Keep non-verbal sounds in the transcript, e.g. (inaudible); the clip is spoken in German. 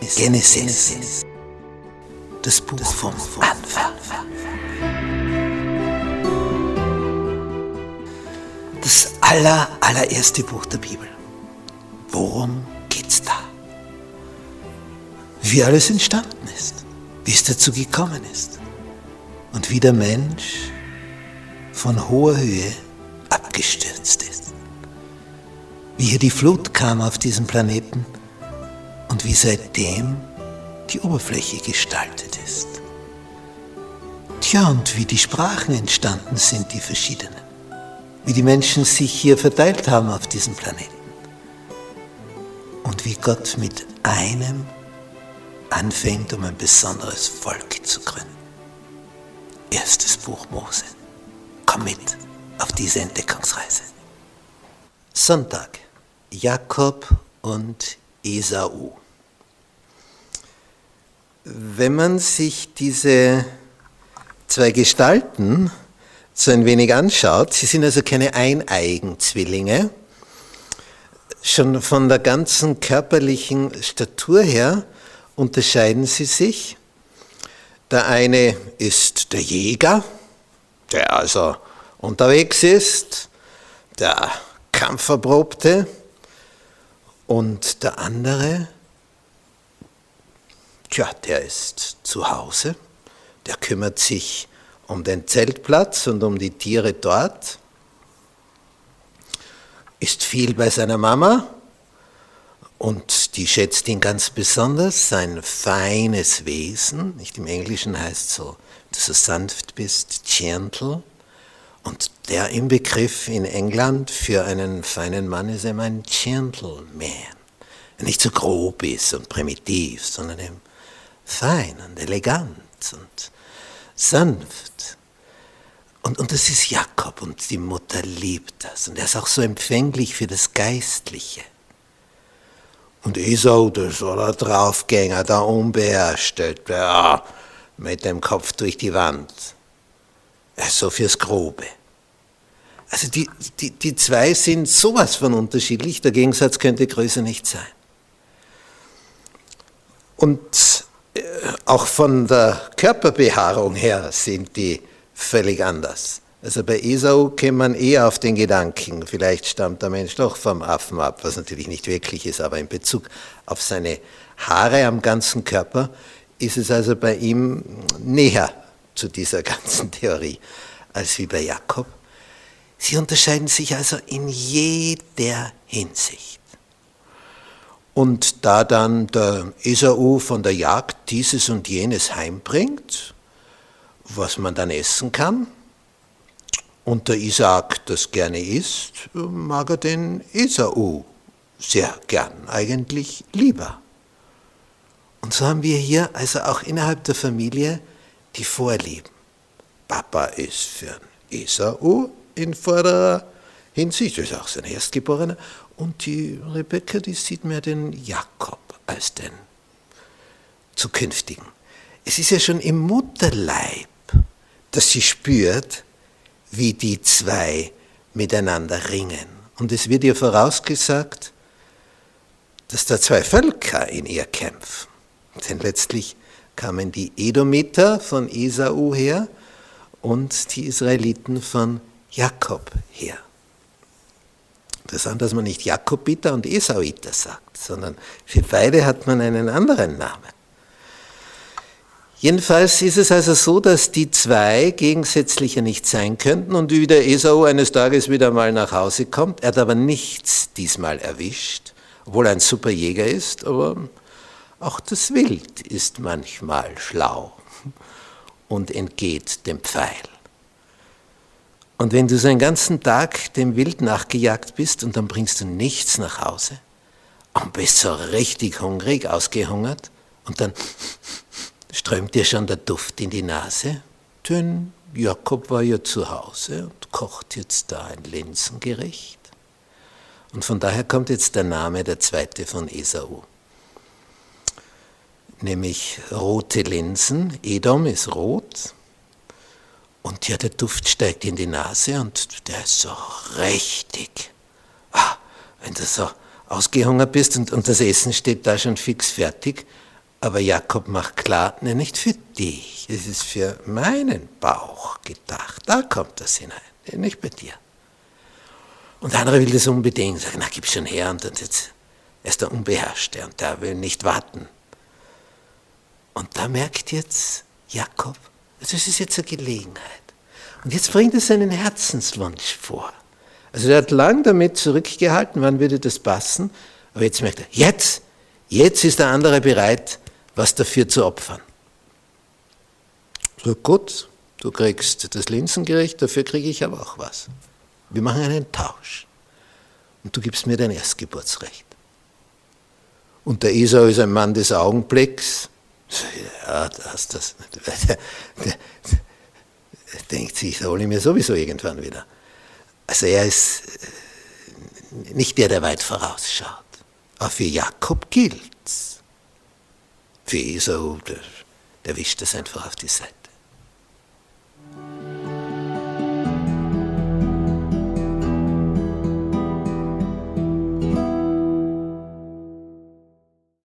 Genesis. Das Buch vom Anfang. Das aller, allererste Buch der Bibel. Worum geht's da? Wie alles entstanden ist, wie es dazu gekommen ist und wie der Mensch von hoher Höhe abgestürzt ist. Wie hier die Flut kam auf diesem Planeten und wie seitdem die Oberfläche gestaltet ist. Tja, und wie die Sprachen entstanden sind, die verschiedenen. Wie die Menschen sich hier verteilt haben auf diesem Planeten. Und wie Gott mit einem anfängt, um ein besonderes Volk zu gründen. Erstes Buch Mose. Komm mit auf diese Entdeckungsreise. Sonntag. Jakob und Esau. Wenn man sich diese zwei Gestalten so ein wenig anschaut, sie sind also keine Eineigenzwillinge, schon von der ganzen körperlichen Statur her unterscheiden sie sich. Der eine ist der Jäger, der also unterwegs ist, der Kampferprobte, und der andere, tja, der ist zu Hause, der kümmert sich um den Zeltplatz und um die Tiere dort, ist viel bei seiner Mama und die schätzt ihn ganz besonders, sein feines Wesen, nicht im Englischen heißt so, dass du sanft bist, gentle. Und der Inbegriff in England für einen feinen Mann ist eben ein Gentleman. Der nicht so grob ist und primitiv, sondern eben fein und elegant und sanft. Und, und das ist Jakob und die Mutter liebt das. Und er ist auch so empfänglich für das Geistliche. Und Esau, der so der Draufgänger, der Unbeherrschte, der mit dem Kopf durch die Wand so fürs Grobe. Also die, die, die zwei sind sowas von unterschiedlich, der Gegensatz könnte größer nicht sein. Und auch von der Körperbehaarung her sind die völlig anders. Also bei Esau käme man eher auf den Gedanken, vielleicht stammt der Mensch doch vom Affen ab, was natürlich nicht wirklich ist, aber in Bezug auf seine Haare am ganzen Körper ist es also bei ihm näher zu dieser (laughs) ganzen Theorie als wie bei Jakob. Sie unterscheiden sich also in jeder Hinsicht. Und da dann der Esau von der Jagd dieses und jenes heimbringt, was man dann essen kann, und der Isaak das gerne isst, mag er den Esau sehr gern, eigentlich lieber. Und so haben wir hier also auch innerhalb der Familie die Vorlieben. Papa ist für Esau in vorderer Hinsicht, ist auch sein Erstgeborener, und die Rebekka, die sieht mehr den Jakob als den zukünftigen. Es ist ja schon im Mutterleib, dass sie spürt, wie die zwei miteinander ringen. Und es wird ihr vorausgesagt, dass da zwei Völker in ihr kämpfen. Denn letztlich kamen die Edomiter von Esau her und die Israeliten von Jakob her. Interessant, dass man nicht Jakobiter und Esauiter sagt, sondern für beide hat man einen anderen Namen. Jedenfalls ist es also so, dass die zwei gegensätzlicher nicht sein könnten und wie der Esau eines Tages wieder mal nach Hause kommt, er hat aber nichts diesmal erwischt, obwohl er ein super Jäger ist, aber auch das Wild ist manchmal schlau und entgeht dem Pfeil. Und wenn du so einen ganzen Tag dem Wild nachgejagt bist und dann bringst du nichts nach Hause und bist so richtig hungrig, ausgehungert und dann strömt dir schon der Duft in die Nase, denn Jakob war ja zu Hause und kocht jetzt da ein Linsengericht. Und von daher kommt jetzt der Name der zweite von Esau nämlich rote Linsen. Edom ist rot. Und ja, der Duft steigt in die Nase und der ist so richtig. Ah, wenn du so ausgehungert bist und, und das Essen steht da schon fix fertig Aber Jakob macht klar, ne, nicht für dich, es ist für meinen Bauch gedacht. Da kommt das hinein, nicht bei dir. Und der andere will das unbedingt, sagt, na gib schon her. Und jetzt, er ist der Unbeherrschte und der will nicht warten. Und da merkt jetzt Jakob, das ist jetzt eine Gelegenheit. Und jetzt bringt er seinen Herzenswunsch vor. Also er hat lang damit zurückgehalten, wann würde das passen, aber jetzt merkt er, jetzt, jetzt ist der andere bereit, was dafür zu opfern. So gut, du kriegst das Linsengericht, dafür kriege ich aber auch was. Wir machen einen Tausch. Und du gibst mir dein Erstgeburtsrecht. Und der Esau ist ein Mann des Augenblicks. Ja, das, das, (laughs) der, der, denkt sich, hole ich mir sowieso irgendwann wieder. Also er ist äh, nicht der, der weit vorausschaut. Aber für Jakob gilt's. Für Esau, der, der wischt das einfach auf die Seite.